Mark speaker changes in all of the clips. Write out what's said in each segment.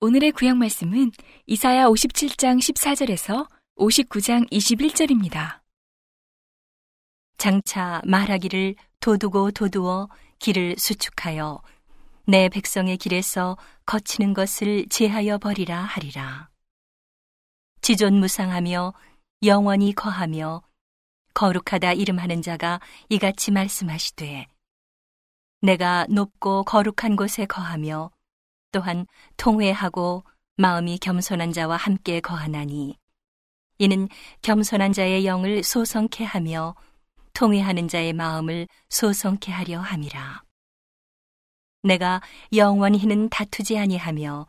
Speaker 1: 오늘의 구약 말씀은 이사야 57장 14절에서 59장 21절입니다. 장차 말하기를 도두고 도두어 길을 수축하여 내 백성의 길에서 거치는 것을 제하여 버리라 하리라. 지존 무상하며 영원히 거하며 거룩하다 이름하는 자가 이같이 말씀하시되 내가 높고 거룩한 곳에 거하며 또한 통회하고 마음이 겸손한 자와 함께 거하나니 이는 겸손한 자의 영을 소성케 하며 통회하는 자의 마음을 소성케 하려 함이라. 내가 영원히는 다투지 아니하며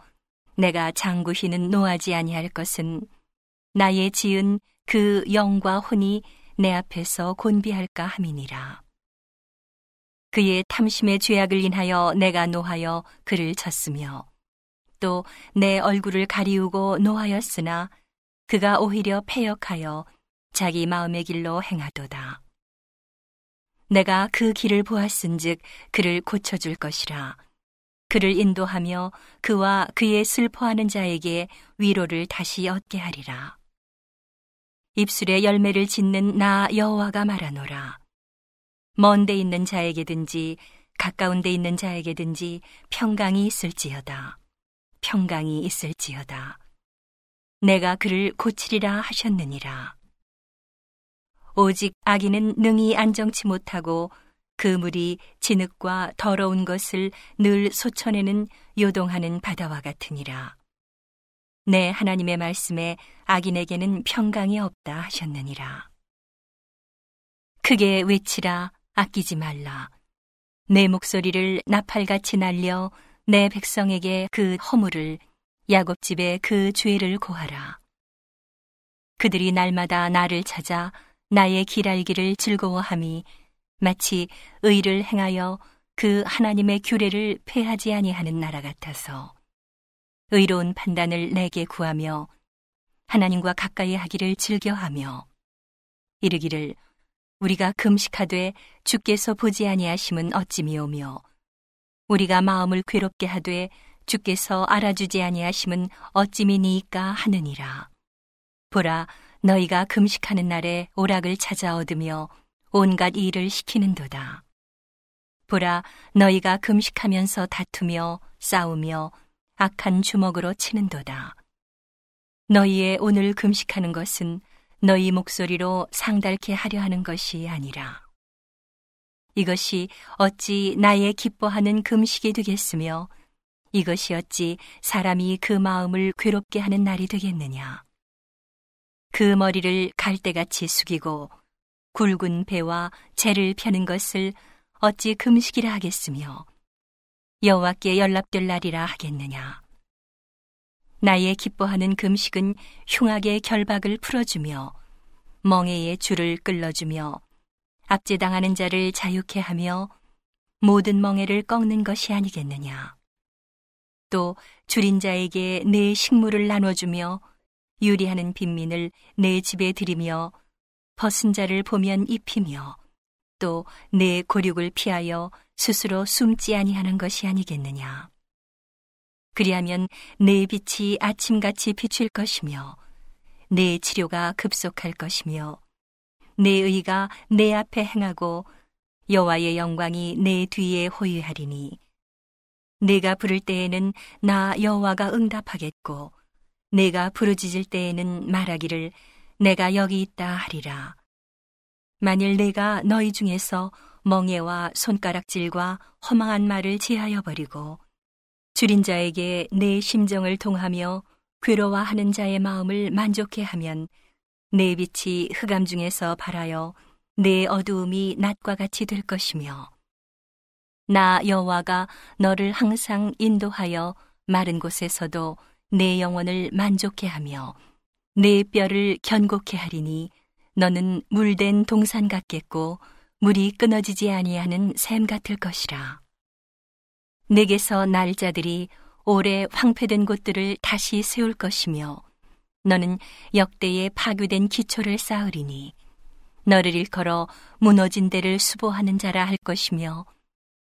Speaker 1: 내가 장구히는 노하지 아니할 것은 나의 지은 그 영과 혼이 내 앞에서 곤비할까 함이니라. 그의 탐심의 죄악을 인하여 내가 노하여 그를 쳤으며 또 내 얼굴을 가리우고 노하였으나 그가 오히려 패역하여 자기 마음의 길로 행하도다. 내가 그 길을 보았은즉 그를 고쳐줄 것이라. 그를 인도하며 그와 그의 슬퍼하는 자에게 위로를 다시 얻게 하리라. 입술에 열매를 짓는 나 여호와가 말하노라. 먼데 있는 자에게든지 가까운 데 있는 자에게든지 평강이 있을지어다. 평강이 있을지어다. 내가 그를 고치리라 하셨느니라. 오직 아기는 능히 안정치 못하고 그 물이 진흙과 더러운 것을 늘 솟쳐내는 요동하는 바다와 같으니라. 내 하나님의 말씀에 악인에게는 평강이 없다 하셨느니라. 크게 외치라 아끼지 말라. 내 목소리를 나팔같이 날려 내 백성에게 그 허물을 야곱집에 그 죄를 고하라. 그들이 날마다 나를 찾아 나의 길 알기를 즐거워함이 마치 의를 행하여 그 하나님의 규례를 폐하지 아니하는 나라 같아서 의로운 판단을 내게 구하며 하나님과 가까이 하기를 즐겨하며 이르기를 우리가 금식하되 주께서 보지 아니하심은 어찌미오며 우리가 마음을 괴롭게 하되 주께서 알아주지 아니하심은 어찌미니이까 하느니라. 보라 너희가 금식하는 날에 오락을 찾아 얻으며 온갖 일을 시키는도다. 보라 너희가 금식하면서 다투며 싸우며 악한 주먹으로 치는도다. 너희의 오늘 금식하는 것은 너희 목소리로 상달케 하려 하는 것이 아니라. 이것이 어찌 나의 기뻐하는 금식이 되겠으며 이것이 어찌 사람이 그 마음을 괴롭게 하는 날이 되겠느냐. 그 머리를 갈대같이 숙이고 굵은 배와 재를 펴는 것을 어찌 금식이라 하겠으며 여호와께 연락될 날이라 하겠느냐. 나의 기뻐하는 금식은 흉악의 결박을 풀어주며 멍에의 줄을 끌어주며 압제당하는 자를 자유케 하며 모든 멍에를 꺾는 것이 아니겠느냐. 또 줄인 자에게 내 식물을 나눠주며 유리하는 빈민을 내 집에 들이며 벗은 자를 보면 입히며 또 내 고륙을 피하여 스스로 숨지 아니하는 것이 아니겠느냐. 그리하면 내 빛이 아침같이 비칠 것이며 내 치료가 급속할 것이며 내 의가 내 앞에 행하고 여호와의 영광이 내 뒤에 호유하리니 내가 부를 때에는 나 여호와가 응답하겠고 내가 부르짖을 때에는 말하기를 내가 여기 있다 하리라 만일 내가 너희 중에서 멍에와 손가락질과 허망한 말을 제하여 버리고 줄인 자에게 내 심정을 통하며 괴로워하는 자의 마음을 만족해 하면 내 빛이 흑암 중에서 발하여 내 어두움이 낮과 같이 될 것이며 나 여호와가 너를 항상 인도하여 마른 곳에서도 내 영혼을 만족해 하며 내 뼈를 견고케 하리니 너는 물된 동산 같겠고 물이 끊어지지 아니하는 샘 같을 것이라. 내게서 날자들이 오래 황폐된 곳들을 다시 세울 것이며 너는 역대에 파괴된 기초를 쌓으리니 너를 일컬어 무너진 데를 수보하는 자라 할 것이며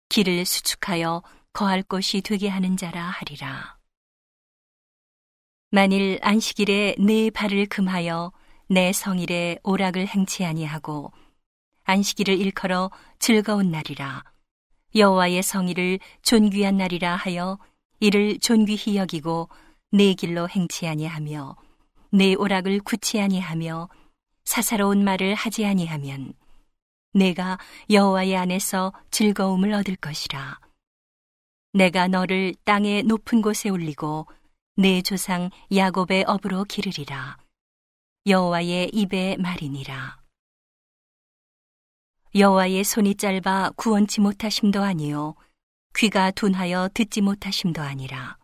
Speaker 1: 길을 수축하여 거할 곳이 되게 하는 자라 하리라. 만일 안식일에 내 발을 금하여 내 성일에 오락을 행치 아니하고 안식일을 일컬어 즐거운 날이라 여호와의 성일을 존귀한 날이라 하여 이를 존귀히 여기고 내 길로 행치 아니하며 내 오락을 굳지 아니하며 사사로운 말을 하지 아니하면 내가 여호와의 안에서 즐거움을 얻을 것이라. 내가 너를 땅의 높은 곳에 올리고 내 조상 야곱의 업으로 기르리라. 여호와의 입의 말이니라. 여호와의 손이 짧아 구원치 못하심도 아니요 귀가 둔하여 듣지 못하심도 아니라.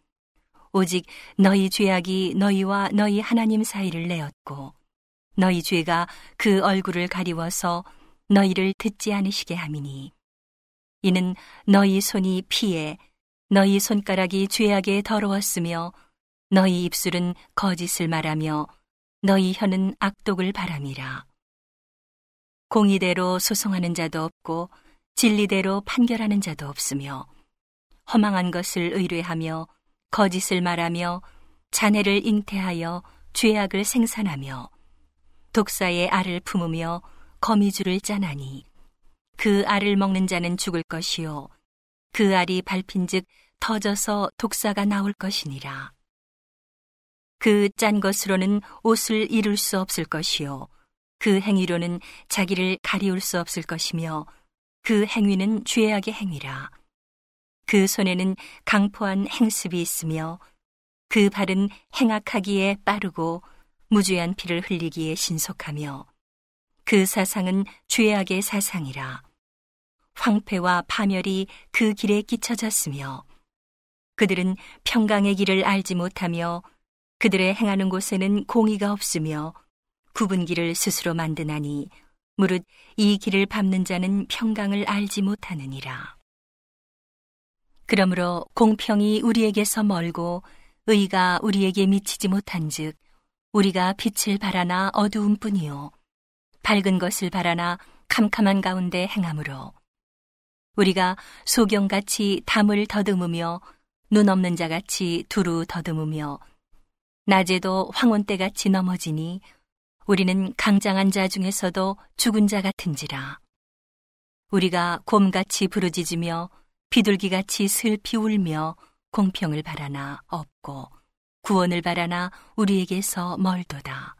Speaker 1: 오직 너희 죄악이 너희와 너희 하나님 사이를 내었고 너희 죄가 그 얼굴을 가리워서 너희를 듣지 않으시게 함이니. 이는 너희 손이 피해 너희 손가락이 죄악에 더러웠으며 너희 입술은 거짓을 말하며 너희 혀는 악독을 바람이라 공의대로 소송하는 자도 없고 진리대로 판결하는 자도 없으며 허망한 것을 의뢰하며 거짓을 말하며 자네를 잉태하여 죄악을 생산하며 독사의 알을 품으며 거미줄을 짜나니 그 알을 먹는 자는 죽을 것이요 그 알이 밟힌즉 터져서 독사가 나올 것이니라. 그 짠 것으로는 옷을 이룰 수 없을 것이요 그 행위로는 자기를 가리울 수 없을 것이며 그 행위는 죄악의 행위라. 그 손에는 강포한 행습이 있으며 그 발은 행악하기에 빠르고 무죄한 피를 흘리기에 신속하며 그 사상은 죄악의 사상이라. 황폐와 파멸이 그 길에 끼쳐졌으며 그들은 평강의 길을 알지 못하며 그들의 행하는 곳에는 공의가 없으며 구분 길을 스스로 만드나니 무릇 이 길을 밟는 자는 평강을 알지 못하느니라. 그러므로 공평이 우리에게서 멀고 의가 우리에게 미치지 못한즉 우리가 빛을 바라나 어두운 뿐이요 밝은 것을 바라나 캄캄한 가운데 행함으로 우리가 소경같이 담을 더듬으며 눈 없는 자같이 두루 더듬으며 낮에도 황혼 때같이 넘어지니 우리는 강장한 자 중에서도 죽은 자 같은지라 우리가 곰같이 부르짖으며 비둘기같이 슬피 울며 공평을 바라나 없고 구원을 바라나 우리에게서 멀도다.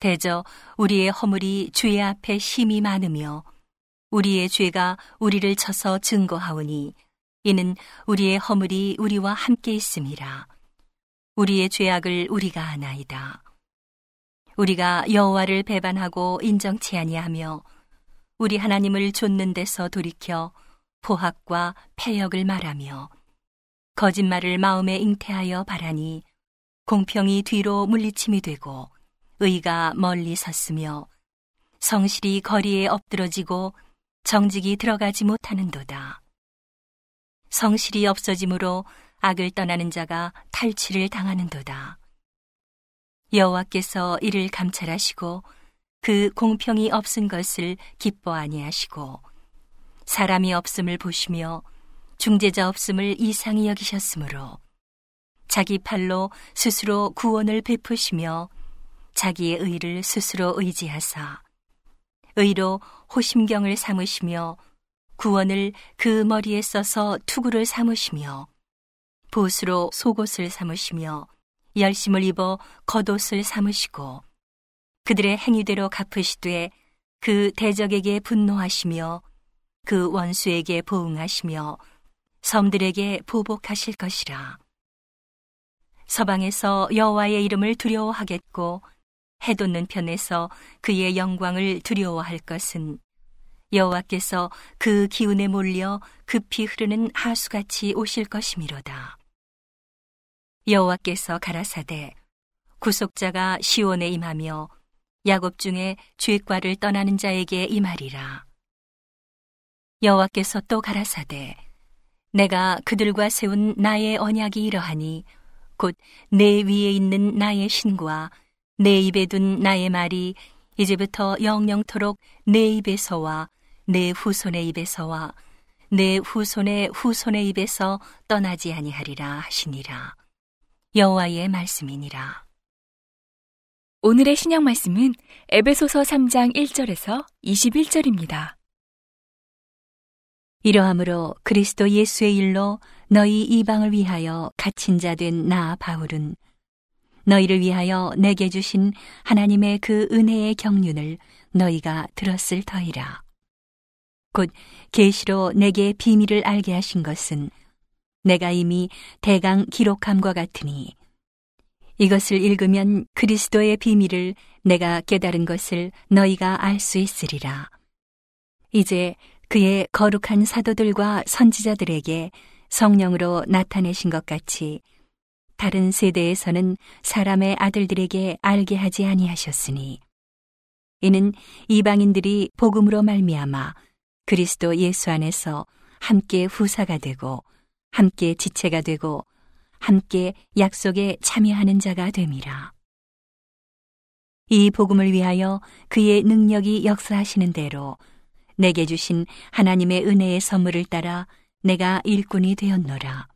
Speaker 1: 대저 우리의 허물이 주의 앞에 심이 많으며 우리의 죄가 우리를 쳐서 증거하오니 이는 우리의 허물이 우리와 함께 있음이라. 우리의 죄악을 우리가 아나이다. 우리가 여호와를 배반하고 인정치 아니하며 우리 하나님을 좇는 데서 돌이켜 포학과 폐역을 말하며 거짓말을 마음에 잉태하여 바라니 공평이 뒤로 물리침이 되고 의가 멀리 섰으며 성실이 거리에 엎드러지고 정직이 들어가지 못하는도다. 성실이 없어짐으로 악을 떠나는 자가 탈취를 당하는도다. 여호와께서 이를 감찰하시고 그 공평이 없은 것을 기뻐 아니하시고 사람이 없음을 보시며 중재자 없음을 이상히 여기셨으므로 자기 팔로 스스로 구원을 베푸시며 자기의 의를 스스로 의지하사 의로 호심경을 삼으시며 구원을 그 머리에 써서 투구를 삼으시며 보수로 속옷을 삼으시며 열심을 입어 겉옷을 삼으시고 그들의 행위대로 갚으시되 그 대적에게 분노하시며 그 원수에게 보응하시며 섬들에게 보복하실 것이라. 서방에서 여호와의 이름을 두려워하겠고 해돋는 편에서 그의 영광을 두려워할 것은 여호와께서 그 기운에 몰려 급히 흐르는 하수같이 오실 것이미로다. 여호와께서 가라사대 구속자가 시온에 임하며 야곱 중에 죄과를 떠나는 자에게 임하리라. 여호와께서 또 가라사대 내가 그들과 세운 나의 언약이 이러하니 곧 내 위에 있는 나의 신과 내 입에 둔 나의 말이 이제부터 영영토록 내 입에서와 내 후손의 입에서와 내 후손의 후손의 입에서 떠나지 아니하리라 하시니라. 여호와의 말씀이니라.
Speaker 2: 오늘의 신약 말씀은 에베소서 3장 1절에서 21절입니다.
Speaker 1: 이러함으로 그리스도 예수의 일로 너희 이방을 위하여 갇힌 자 된 나 바울은 너희를 위하여 내게 주신 하나님의 그 은혜의 경륜을 너희가 들었을 터이라. 곧 계시로 내게 비밀을 알게 하신 것은 내가 이미 대강 기록함과 같으니 이것을 읽으면 그리스도의 비밀을 내가 깨달은 것을 너희가 알 수 있으리라. 이제 그의 거룩한 사도들과 선지자들에게 성령으로 나타내신 것 같이 다른 세대에서는 사람의 아들들에게 알게 하지 아니하셨으니 이는 이방인들이 복음으로 말미암아 그리스도 예수 안에서 함께 후사가 되고 함께 지체가 되고 함께 약속에 참여하는 자가 됨이라. 이 복음을 위하여 그의 능력이 역사하시는 대로 내게 주신 하나님의 은혜의 선물을 따라 내가 일꾼이 되었노라.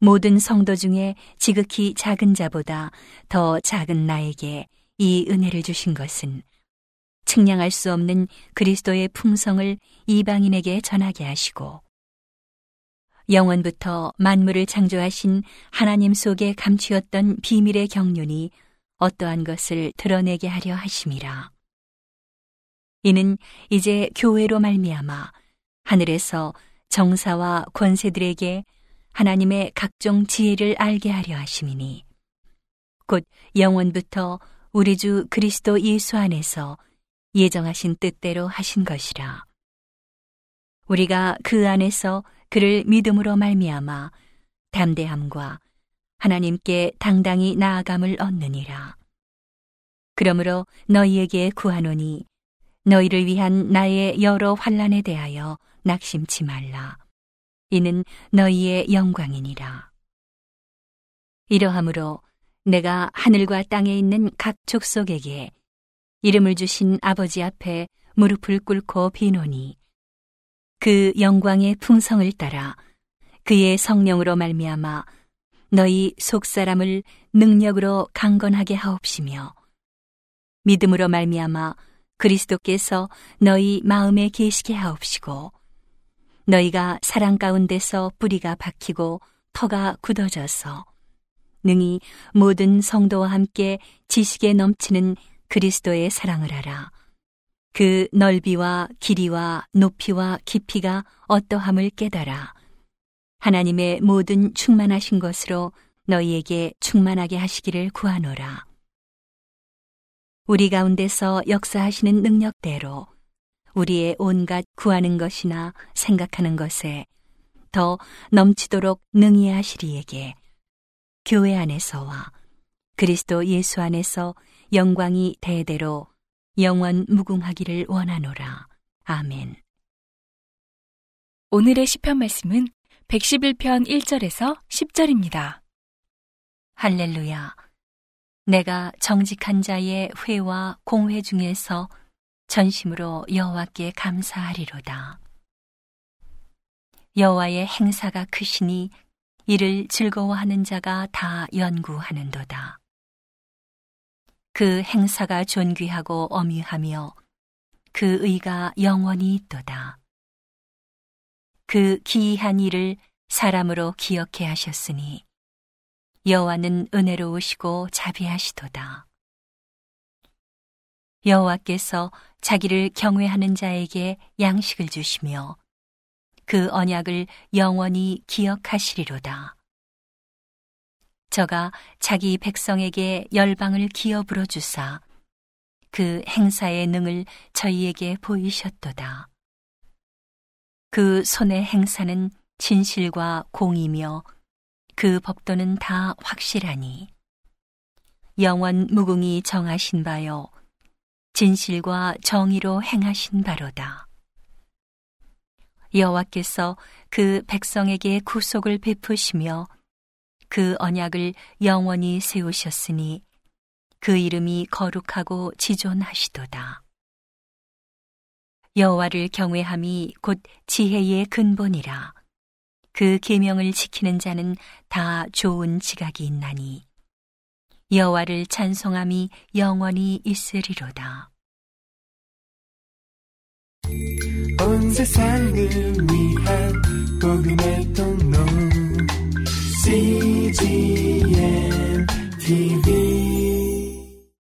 Speaker 1: 모든 성도 중에 지극히 작은 자보다 더 작은 나에게 이 은혜를 주신 것은 측량할 수 없는 그리스도의 풍성을 이방인에게 전하게 하시고 영원부터 만물을 창조하신 하나님 속에 감추었던 비밀의 경륜이 어떠한 것을 드러내게 하려 하심이라. 이는 이제 교회로 말미암아 하늘에서 정사와 권세들에게 하나님의 각종 지혜를 알게 하려 하심이니 곧 영원부터 우리 주 그리스도 예수 안에서 예정하신 뜻대로 하신 것이라. 우리가 그 안에서 그를 믿음으로 말미암아 담대함과 하나님께 당당히 나아감을 얻느니라. 그러므로 너희에게 구하노니 너희를 위한 나의 여러 환란에 대하여 낙심치 말라. 이는 너희의 영광이니라. 이러함으로 내가 하늘과 땅에 있는 각 족속에게 이름을 주신 아버지 앞에 무릎을 꿇고 비노니 그 영광의 풍성을 따라 그의 성령으로 말미암아 너희 속사람을 능력으로 강건하게 하옵시며 믿음으로 말미암아 그리스도께서 너희 마음에 계시게 하옵시고 너희가 사랑 가운데서 뿌리가 박히고 터가 굳어져서 능히 모든 성도와 함께 지식에 넘치는 그리스도의 사랑을 알아 그 넓이와 길이와 높이와 깊이가 어떠함을 깨달아 하나님의 모든 충만하신 것으로 너희에게 충만하게 하시기를 구하노라. 우리 가운데서 역사하시는 능력대로 우리의 온갖 구하는 것이나 생각하는 것에 더 넘치도록 능히 하시리에게 교회 안에서와 그리스도 예수 안에서 영광이 대대로 영원 무궁하기를 원하노라. 아멘.
Speaker 2: 오늘의 시편 말씀은 111편 1절에서 10절입니다.
Speaker 1: 할렐루야. 내가 정직한 자의 회와 공회 중에서 전심으로 여호와께 감사하리로다. 여호와의 행사가 크시니 이를 즐거워하는 자가 다 연구하는도다. 그 행사가 존귀하고 엄유하며 그 의가 영원히 있도다. 그 기이한 일을 사람으로 기억해 하셨으니 여호와는 은혜로우시고 자비하시도다. 여호와께서 자기를 경외하는 자에게 양식을 주시며 그 언약을 영원히 기억하시리로다. 저가 자기 백성에게 열방을 기업으로 주사 그 행사의 능을 저희에게 보이셨도다. 그 손의 행사는 진실과 공이며 그 법도는 다 확실하니 영원 무궁이 정하신 바요 진실과 정의로 행하신 바로다. 여호와께서 그 백성에게 구속을 베푸시며 그 언약을 영원히 세우셨으니 그 이름이 거룩하고 지존하시도다. 여호와를 경외함이 곧 지혜의 근본이라. 그 계명을 지키는 자는 다 좋은 지각이 있나니 여호와를 찬송함이 영원히 있으리로다.
Speaker 3: 온 세상을 위한 복음의 CGM TV